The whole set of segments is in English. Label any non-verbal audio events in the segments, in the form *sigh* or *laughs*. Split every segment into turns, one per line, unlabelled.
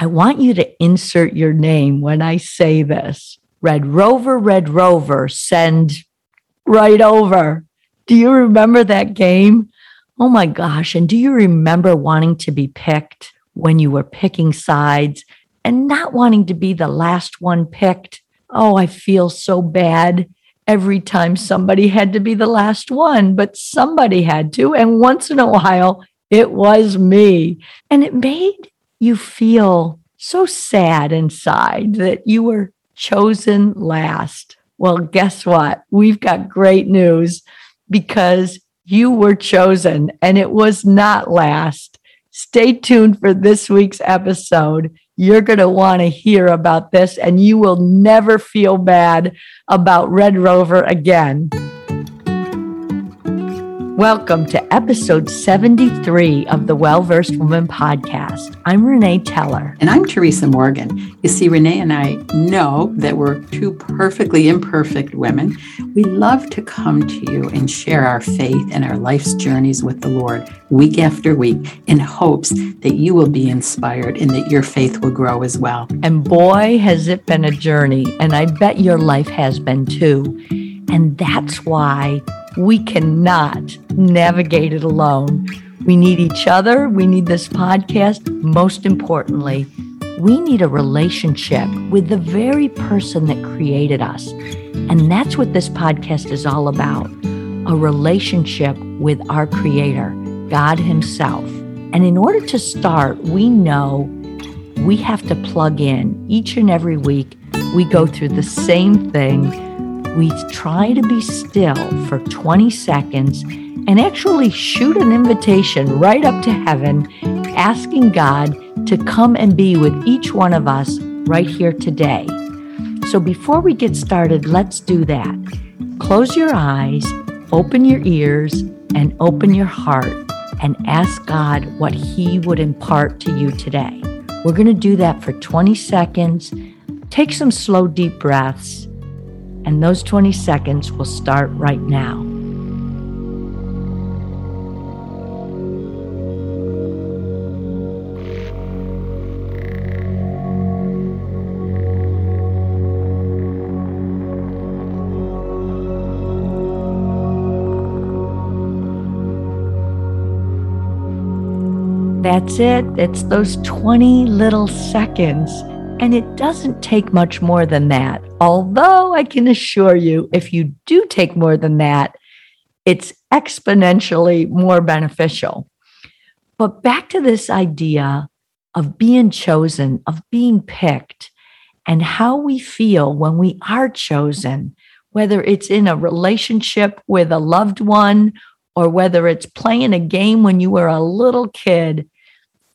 I want you to insert your name when I say this. Red Rover, Red Rover, send right over. Do you remember that game? Oh my gosh. And do you remember wanting to be picked when you were picking sides and not wanting to be the last one picked? Oh, I feel so bad every time somebody had to be the last one, but somebody had to. And once in a while, it was me. And it made you feel so sad inside that you were chosen last. Well, guess what? We've got great news because you were chosen and it was not last. Stay tuned for this week's episode. You're going to want to hear about this and you will never feel bad about Red Rover again. Welcome to episode 73 of the Well Versed Woman podcast. I'm Renee Teller.
And I'm Teresa Morgan. You see, Renee and I know that we're two perfectly imperfect women. We love to come to you and share our faith and our life's journeys with the Lord week after week in hopes that you will be inspired and that your faith will grow as well.
And boy, has it been a journey. And I bet your life has been too. And that's why we cannot navigate it alone. We need each other. We need this podcast. Most importantly, we need a relationship with the very person that created us. And that's what this podcast is all about a relationship with our Creator, God Himself. And in order to start, we know we have to plug in each and every week. We go through the same thing we try to be still for 20 seconds and actually shoot an invitation right up to heaven, asking God to come and be with each one of us right here today. So before we get started, let's do that. Close your eyes, open your ears, and open your heart and ask God what He would impart to you today. We're going to do that for 20 seconds. Take some slow, deep breaths and those 20 seconds will start right now. That's it. It's those 20 little seconds and it doesn't take much more than that. Although I can assure you, if you do take more than that, it's exponentially more beneficial. But back to this idea of being chosen, of being picked, and how we feel when we are chosen, whether it's in a relationship with a loved one or whether it's playing a game when you were a little kid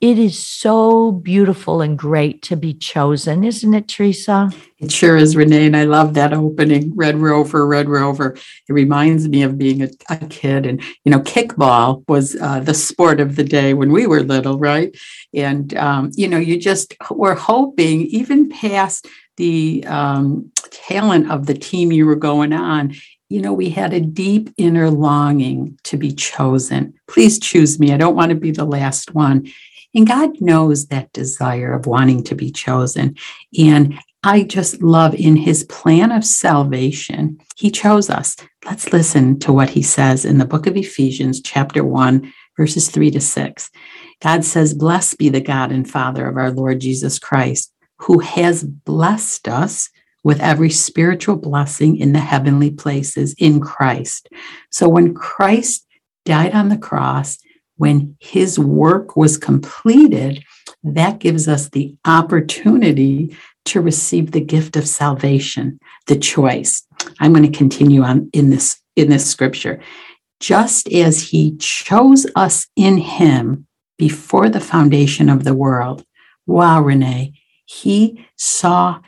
it is so beautiful and great to be chosen, isn't it, Teresa?
It sure is, Renee. And I love that opening, Red Rover, Red Rover. It reminds me of being a, a kid. And, you know, kickball was uh, the sport of the day when we were little, right? And, um, you know, you just were hoping, even past the um, talent of the team you were going on, you know, we had a deep inner longing to be chosen. Please choose me. I don't want to be the last one. And God knows that desire of wanting to be chosen. And I just love in his plan of salvation, he chose us. Let's listen to what he says in the book of Ephesians, chapter 1, verses 3 to 6. God says, Blessed be the God and Father of our Lord Jesus Christ, who has blessed us with every spiritual blessing in the heavenly places in Christ. So when Christ died on the cross, when his work was completed, that gives us the opportunity to receive the gift of salvation, the choice. I'm going to continue on in this in this scripture. Just as he chose us in him before the foundation of the world. Wow, Renee, he saw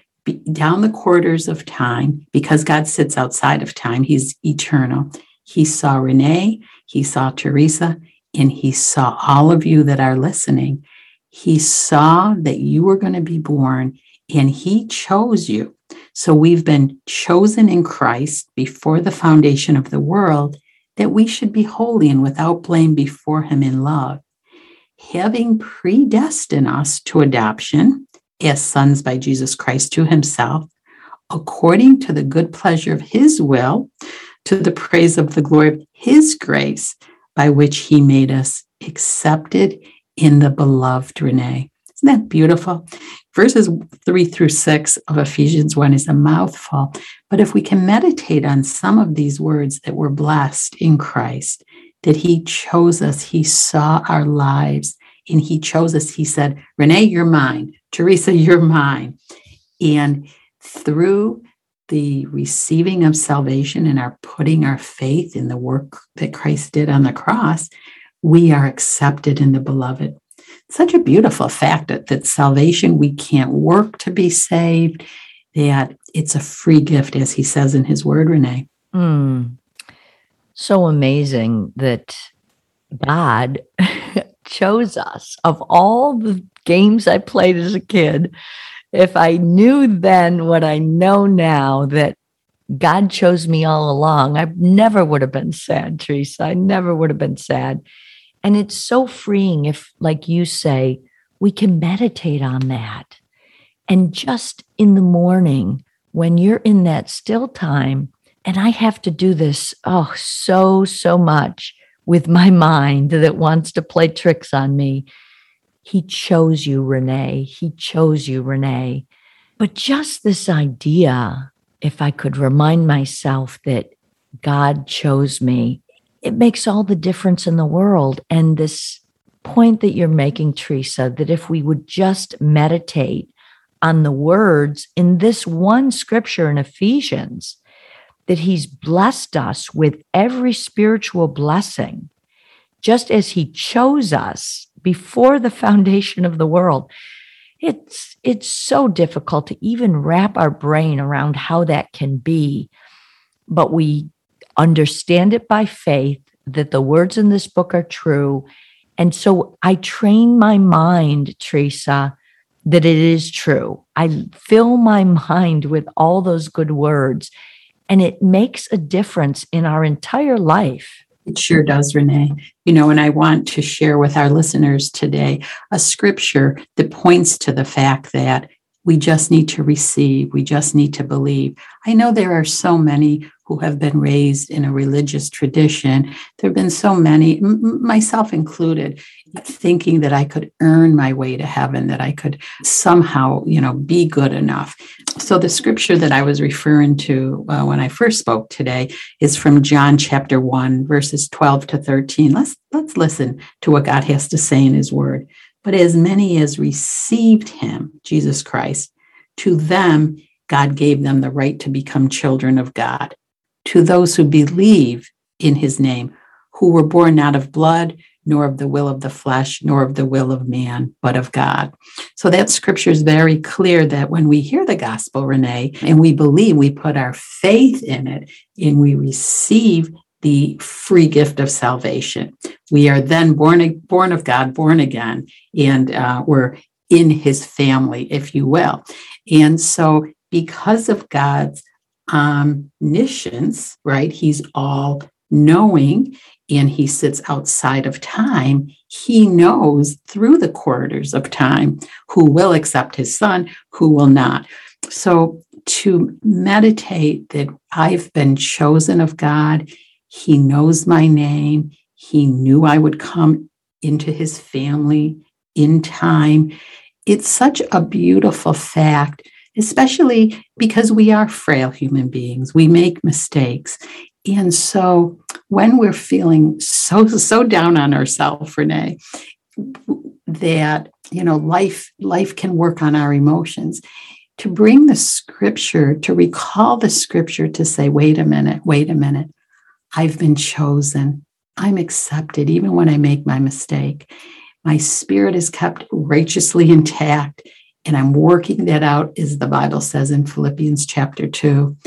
down the corridors of time because God sits outside of time. He's eternal. He saw Renee, he saw Teresa, and he saw all of you that are listening. He saw that you were going to be born and he chose you. So we've been chosen in Christ before the foundation of the world that we should be holy and without blame before him in love. having predestined us to adoption as sons by Jesus Christ to himself, according to the good pleasure of his will, to the praise of the glory of his grace, by which he made us accepted in the beloved Renee. Isn't that beautiful? Verses three through six of Ephesians 1 is a mouthful. But if we can meditate on some of these words that we're blessed in Christ, that he chose us, he saw our lives, and he chose us. He said, Renee, you're mine. Teresa, *laughs* you're mine. And through the receiving of salvation and our putting our faith in the work that Christ did on the cross, we are accepted in the beloved. Such a beautiful fact that, that salvation, we can't work to be saved, that it's a free gift, as he says in his word, Renee.
Mm so amazing that God *laughs* chose us of all the games I played as a kid. If I knew then what I know now, that God chose me all along, I never would have been sad, Teresa. I never would have been sad. And it's so freeing if, like you say, we can meditate on that. And just in the morning, when you're in that still time, and I have to do this, oh, so, so much with my *laughs* mind that wants to play tricks on me. He chose you, Renee. He chose you, Renee. But just this idea, if I could remind myself that God chose me, it makes all the difference in the world. And this point that you're making, Teresa, that if we would just meditate on the words in this one scripture in Ephesians, that he's blessed us with every spiritual blessing, just as he chose us before the foundation of the world. It's, it's so difficult to even wrap our brain around how that can be. But we understand it by faith that the words in this book are true. And so I train my mind, Teresa, that it is true. I fill my mind with all those good words and it makes a difference in our entire life.
It sure does, Renee. You know, and I want to share with our listeners today a scripture that points to the fact that we just need to receive, we just need to believe. I know there are so many who have been raised in a religious tradition. There have been so many, myself included, thinking that I could earn my way to heaven, that I could somehow, you know, be good enough. So the scripture that I was referring to uh, when I first spoke today is from John chapter 1 verses 12 to 13. Let's let's listen to what God has to say in his word. But as many as received him, Jesus Christ, to them God gave them the right to become children of God. To those who believe in his name, who were born not of blood, nor of the will of the flesh, nor of the will of man, but of God. So that scripture is very clear that when we hear the gospel, Renee, and we believe, we put our faith in it, and we receive the free gift of salvation. We are then born, born of God, born again, and uh, we're in his family, if you will. And so, because of God's omniscience, right, he's all knowing and he sits outside of time, he knows through the corridors of time who will accept his son, who will not. So to meditate that I've been chosen of God, he knows my name, he knew I would come into his family in time. It's such a beautiful fact especially because we are frail human beings. We make mistakes. And so when we're feeling so, so down on ourselves, Renee, that, you know, life, life can work on our emotions. To bring the scripture, to recall the scripture to say, wait a minute, wait a minute. I've been chosen. I'm accepted even when I make my mistake. My spirit is kept righteously intact, and I'm working that out, as the Bible says in Philippians chapter 2.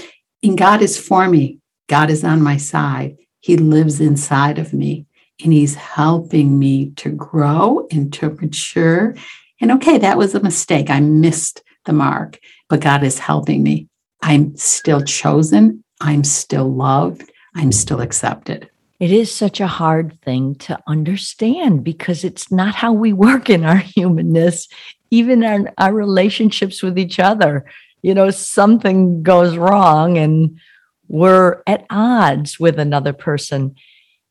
And God is for me. God is on my side. He lives inside of me and he's helping me to grow and to mature. And okay, that was a mistake. I missed the mark, but God is helping me. I'm still chosen. I'm still loved. I'm still accepted.
it is such a hard thing to understand because it's not how we work in our humanness, even in our relationships with each other. You know, something goes wrong and we're at odds with another person.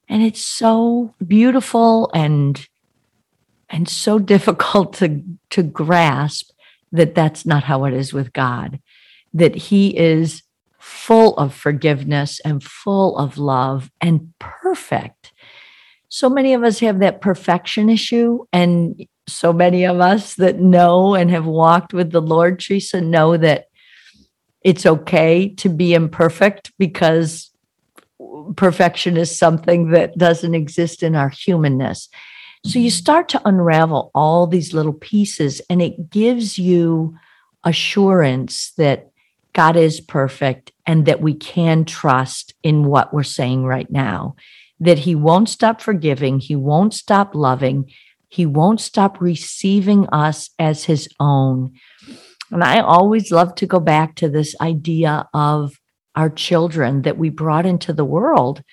And it's so beautiful and and so difficult to to grasp that that's not how it is with God. That he is full of forgiveness and full of love and perfect. So many of us have that perfection issue. And so many of us that know and have walked with the Lord, Teresa, know that it's okay to be imperfect because perfection is something that doesn't exist in our humanness. So you start to unravel all these little pieces, and it gives you assurance that God is perfect and that we can trust in what we're saying right now, that He won't stop forgiving, He won't stop loving, He won't stop receiving us as His own. And I always love to go back to this idea of our children that we brought into the world,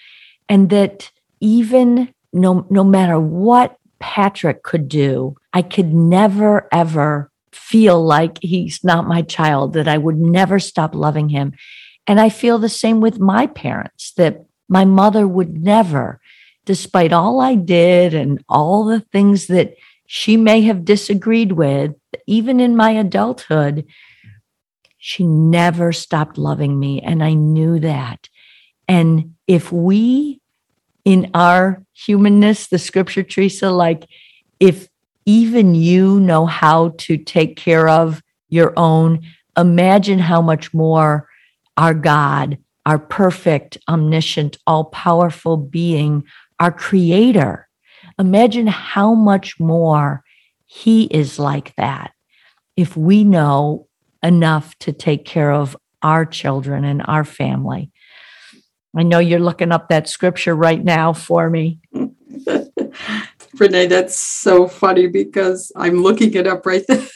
and that even no, no matter what Patrick could do, I could never, ever feel like he's not my child, that I would never stop loving him. And I feel the same with my parents, that my mother would never, despite all I did and all the things that she may have disagreed with, even in my adulthood, she never stopped loving me. And I knew that. And if we, in our humanness, the scripture, Teresa, like if even you know how to take care of your own, imagine how much more our God, our perfect, omniscient, all powerful being, our creator. Imagine how much more he is like that if we know enough to take care of our children and our family. I know you're looking up that scripture right now for me. *laughs*
Renee, that's so funny because I'm looking it up right *laughs* there.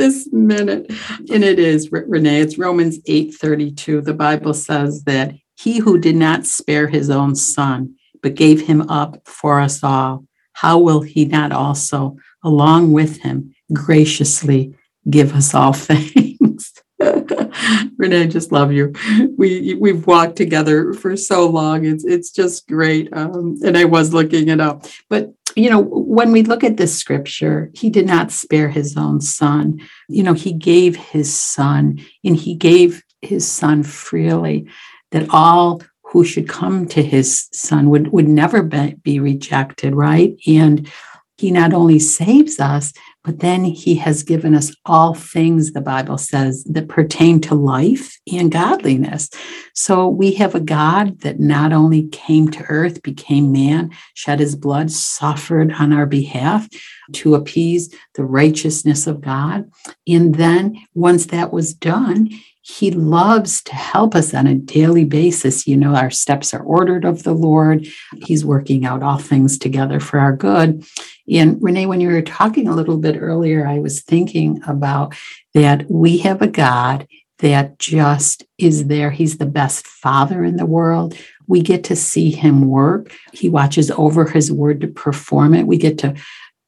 This minute. And it is, Renee, it's Romans 8:32. The Bible says that he who did not spare his own son, but gave him up for us all, how will he not also, along with him, graciously give us all *laughs* things? *laughs* Renee, I just love you. We we've walked together for so long. It's it's just great. Um, and I was looking it up, but you know, when we look at this scripture, he did not spare his own son. You know, he gave his son, and he gave his son freely, that all who should come to his son would would never be, be rejected, right? And he not only saves us, but then he has given us all things, the Bible says, that pertain to life and godliness. So we have a God that not only came to earth, became man, shed his blood, suffered on our behalf to appease the righteousness of God. And then once that was done, he loves to help us on a daily basis. You know, our steps are ordered of the Lord. He's working out all things together for our good. And Renee, when you were talking a little bit earlier, I was thinking about that we have a God that just is there. He's the best father in the world. We get to see him work. He watches over his word to perform it. We get to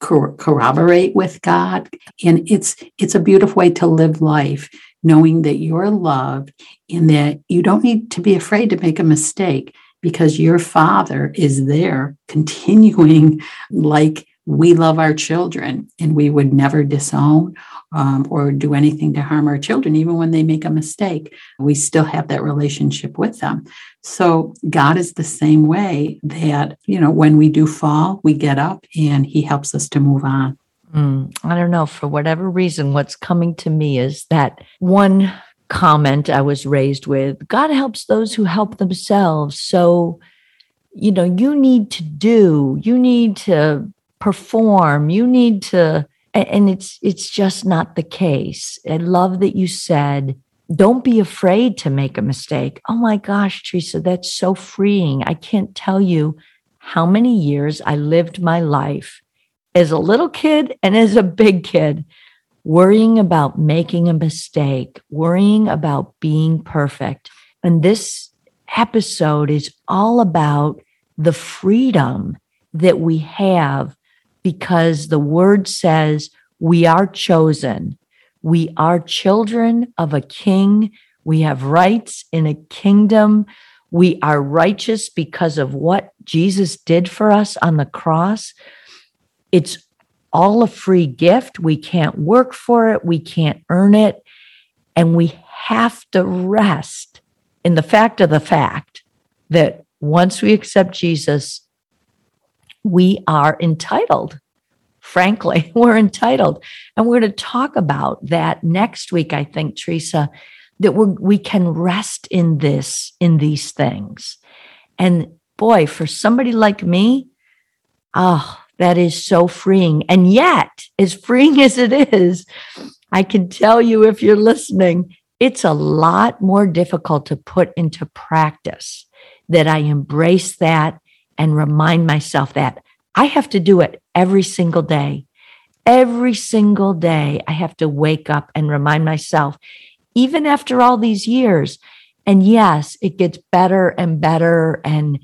corroborate with God. And it's it's a beautiful way to live life knowing that you're loved and that you don't need to be afraid to make a mistake because your father is there continuing *laughs* like we love our children and we would never disown um, or do anything to harm our children even when they make a mistake we still have that relationship with them so god is the same way that you know when we do fall we get up and he helps us to move on
Mm, I don't know. For whatever reason, what's coming to me is that one comment I was raised with God helps those who help themselves. So, you know, you need to do, you need to perform, you need to, and it's it's just not the case. I love that you said, don't be afraid to make a mistake. Oh my gosh, Teresa, that's so freeing. I can't tell you how many years I lived my life as a little kid and as a big kid, worrying about making a mistake, worrying about being perfect. And this episode is all about the freedom that we have because the word says we are chosen. We are children of a king. We have rights in a kingdom. We are righteous because of what Jesus did for us on the cross. It's all a free gift. We can't work for it. We can't earn it. And we have to rest in the fact of the fact that once we accept Jesus, we are entitled. Frankly, *laughs* we're entitled. And we're going to talk about that next week, I think, Teresa, that we we can rest in this, in these things. And boy, for somebody like me, oh, that is so freeing. And yet, as freeing *laughs* as it is, I can tell you if you're listening, it's a lot more difficult to put into practice that I embrace that and remind myself that I have to do it every single day. Every single day, I have to wake up and remind myself, even after all these years. And yes, it gets better and better. And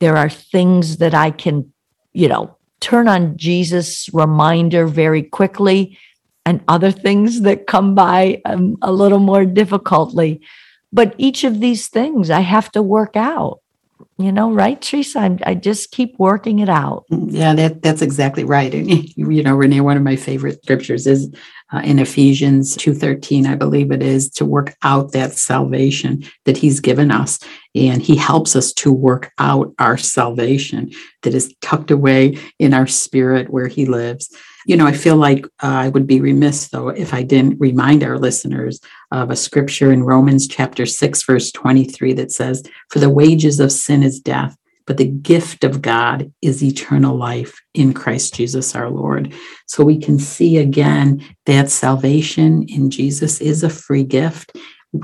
there are things that I can, you know, turn on Jesus' reminder very quickly, and other things that come by um, a little more difficultly. But each of these things I have to work out you know, right, Teresa? I, I just keep working it out.
Yeah, that, that's exactly right. And, *laughs* you know, Renee, one of my favorite scriptures is uh, in Ephesians 2.13, I believe it is, to work out that salvation that he's given us. And he helps us to work out our salvation that is tucked away in our spirit where he lives. You know, I feel like uh, I would be remiss, though, if I didn't remind our listeners of a scripture in Romans chapter 6, verse 23 that says, For the wages of sin is death, but the gift of God is eternal life in Christ Jesus our Lord. So we can see again that salvation in Jesus is a free gift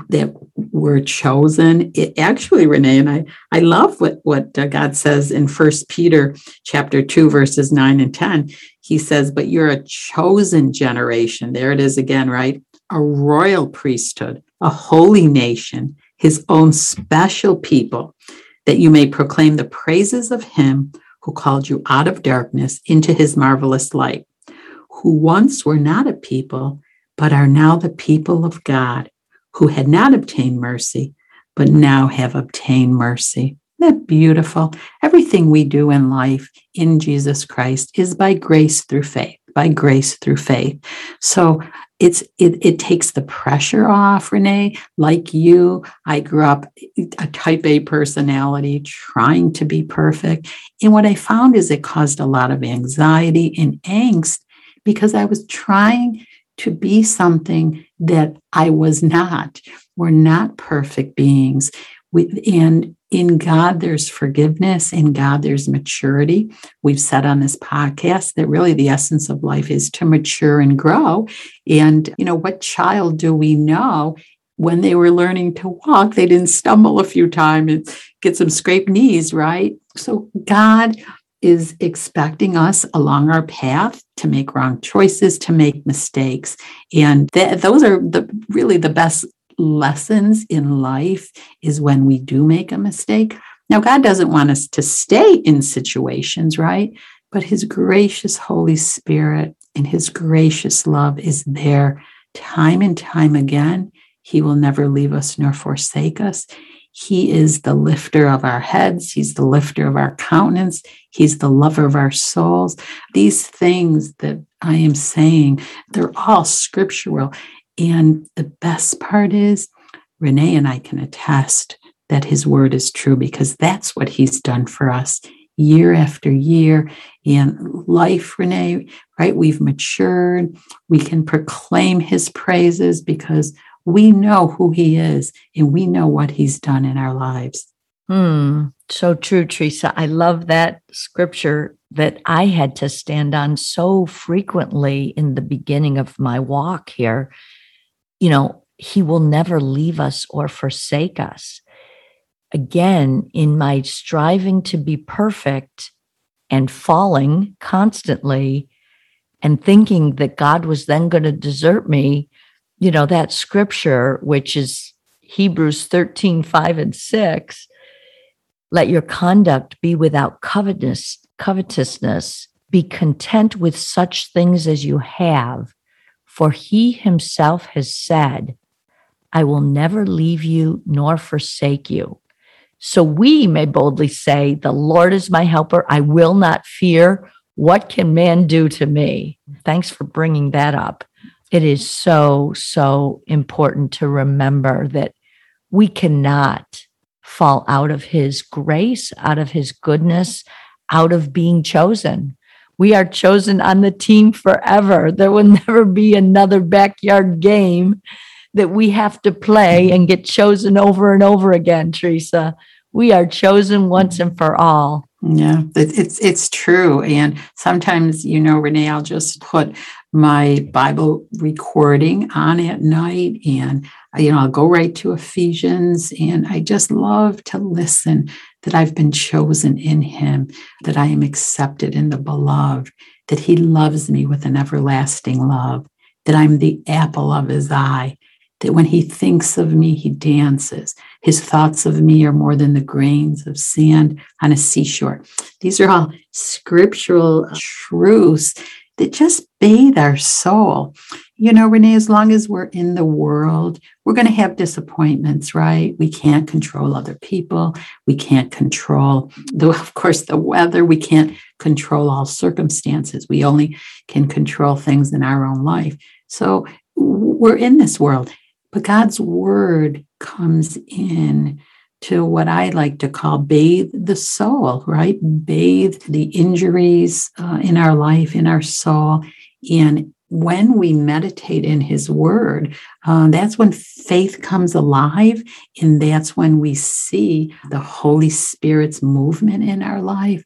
that we're chosen it actually renee and i i love what what uh, god says in first peter chapter 2 verses 9 and 10 he says but you're a chosen generation there it is again right a royal priesthood a holy nation his own special people that you may proclaim the praises of him who called you out of darkness into his marvelous light who once were not a people but are now the people of god who had not obtained mercy, but now have obtained mercy. Isn't that beautiful? Everything we do in life in Jesus Christ is by grace through faith, by grace through faith. So it's it, it takes the pressure off, Renee. Like you, I grew up a type A personality, trying to be perfect. And what I found is it caused a lot of anxiety and angst because I was trying to be something that I was not. We're not perfect beings. We, and in God, there's forgiveness. In God, there's maturity. We've said on this podcast that really the essence of life is to mature and grow. And, you know, what child do we know when they were learning to walk, they didn't stumble a few times and get some scraped knees, right? So God is expecting us along our path to make wrong choices, to make mistakes. And th- those are the really the best lessons in life is when we do make a mistake. Now, God doesn't want us to stay in situations, right? But His gracious Holy Spirit and His gracious love is there time and time again. He will never leave us nor forsake us. He is the lifter of our heads. He's the lifter of our countenance. He's the lover of our souls. These things that I am saying, they're all scriptural. And the best part is, Renee and I can attest that his word is true because that's what he's done for us year after year in life, Renee, right? We've matured. We can proclaim his praises because we know who he is and we know what he's done in our lives.
Hmm. So true, Teresa. I love that scripture that I had to stand on so frequently in the beginning of my walk here. You know, he will never leave us or forsake us. Again, in my striving to be perfect and falling constantly and thinking that God was then going to desert me, you know, that scripture, which is Hebrews 13, 5 and 6, Let your conduct be without covetousness, covetousness. Be content with such things as you have, for he himself has said, I will never leave you nor forsake you. So we may boldly say, The Lord is my helper. I will not fear. What can man do to me? Thanks for bringing that up. It is so, so important to remember that we cannot fall out of his grace, out of his goodness, out of being chosen. We are chosen on the team forever. There will *laughs* never be another backyard game that we have to play and get chosen over and over again, Teresa. We are chosen once and for all.
Yeah, it's it's true. And sometimes, you know, Renee, I'll just put my Bible recording on at night and you know, I'll go right to Ephesians and I just love to listen that I've been chosen in him, that I am accepted in the beloved, that he loves me with an everlasting love, that I'm the apple of his eye, that when he thinks of me, he dances. His thoughts of me are more than the grains of sand on a seashore. These are all scriptural truths that just bathe our soul. You know, Renee, as long as we're in the world, we're going to have disappointments, right? We can't control other people. We can't control, the, *laughs* of course, the weather. We can't control all circumstances. We only can control things in our own life. So we're in this world. But God's word comes in to what I like to call bathe the soul, right? Bathe the injuries uh, in our life, in our soul. And when we meditate in his word, uh, that's when faith comes alive. And that's when we see the Holy Spirit's movement in our life.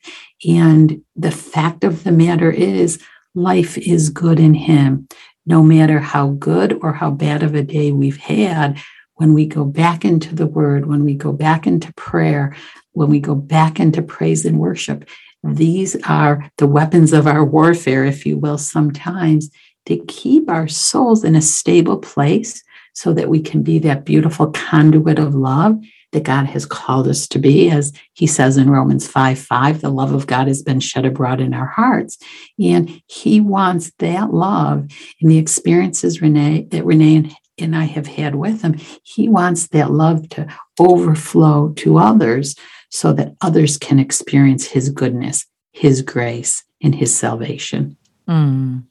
And the fact of the matter is, life is good in him no matter how good or how bad of a day we've had, when we go back into the word, when we go back into prayer, when we go back into praise and worship, these are the weapons of our warfare, if you will, sometimes to keep our souls in a stable place so that we can be that beautiful conduit of love that God has called us to be. As he says in Romans 5 5, the love of God has been shed abroad in our hearts. And he wants that love and the experiences Renee that Renee and I have had with him. He wants that love to overflow to others so that others can experience his goodness, his grace, and his salvation.
Mm.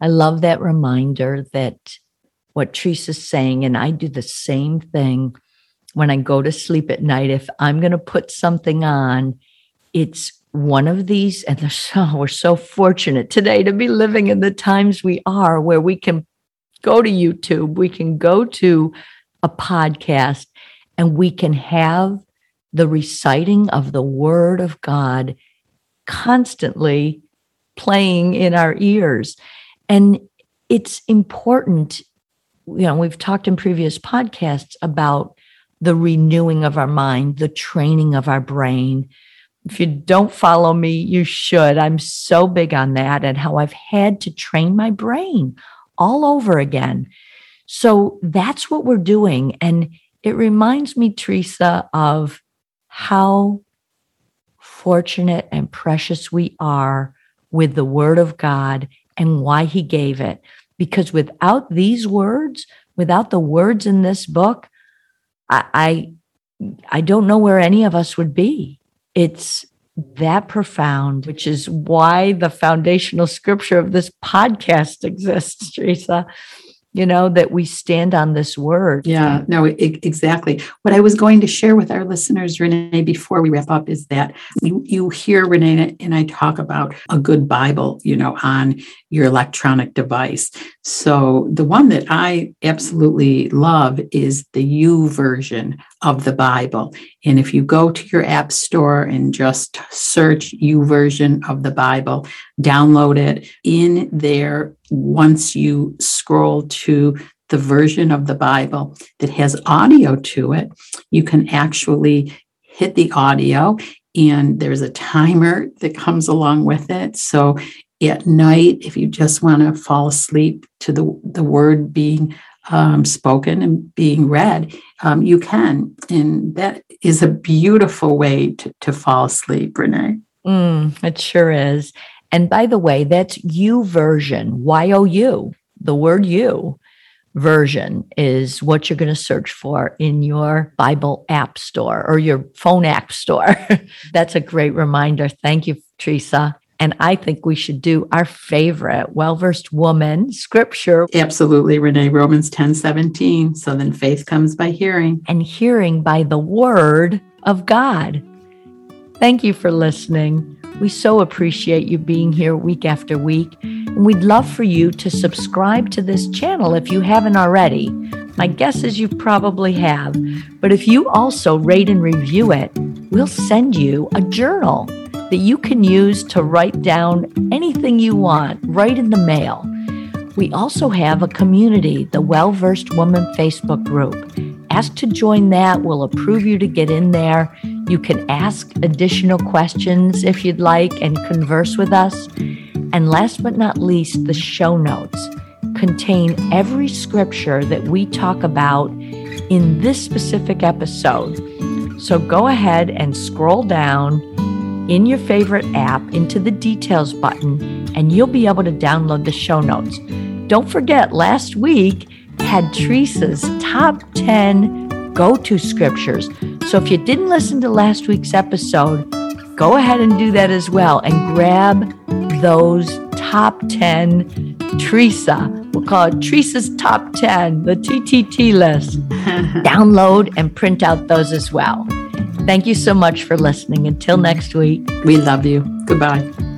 I love that reminder that what Teresa's saying, and I do the same thing when I go to sleep at night, if I'm going to put something on, it's one of these. And so, *laughs* we're so fortunate today to be living in the times we are where we can go to YouTube, we can go to a podcast, and we can have the reciting of the word of God constantly playing in our ears. And it's important, you know, we've talked in previous podcasts about the renewing of our mind, the training of our brain. If you don't follow me, you should. I'm so big on that and how I've had to train my brain all over again. So that's what we're doing. And it reminds me, Teresa, of how fortunate and precious we are with the Word of God and why He gave it. Because without these words, without the words in this book, I, I, I don't know where any of us would be. It's that profound, which is why the foundational scripture of this podcast *laughs* exists, Teresa you know, that we stand on this word.
Yeah, no, it, exactly. What I was going to share with our listeners, Renee, before we wrap up is that you, you hear Renee and I talk about a good Bible, you know, on your electronic device. So the one that I absolutely love is the U YouVersion of the Bible. And if you go to your app store and just search U YouVersion of the Bible, download it in there. Once you scroll to the version of the Bible that has audio to it, you can actually hit the audio and there's a timer that comes along with it. So at night, if you just want to fall asleep to the, the word being um, spoken and being read, um, you can. And that is a beautiful way to, to fall asleep, Renee.
Mm, it sure is. And by the way, that's you version, Y O U, the word you version is what you're going to search for in your Bible app store or your phone app store. *laughs* That's a great reminder. Thank you, Teresa. And I think we should do our favorite well versed woman scripture.
Absolutely, Renee. Romans 10 17. So then faith comes by hearing,
and hearing by the word of God. Thank you for listening. We so appreciate you being here week after week. And we'd love for you to subscribe to this channel if you haven't already. My guess is you probably have. But if you also rate and review it, we'll send you a journal that you can use to write down anything you want right in the mail. We also have a community, the Well Versed Woman Facebook group. Ask to join that. We'll approve you to get in there. You can ask additional questions if you'd like and converse with us. And last but not least, the show notes contain every scripture that we talk about in this specific episode. So go ahead and scroll down in your favorite app into the details button, and you'll be able to download the show notes. Don't forget, last week had Teresa's top 10 go to scriptures. So if you didn't listen to last week's episode, go ahead and do that as well and grab those top 10 Teresa. We'll call it Teresa's top 10, the TTT list. *laughs* Download and print out those as well. Thank you so much for listening. Until next week.
We love you. Goodbye.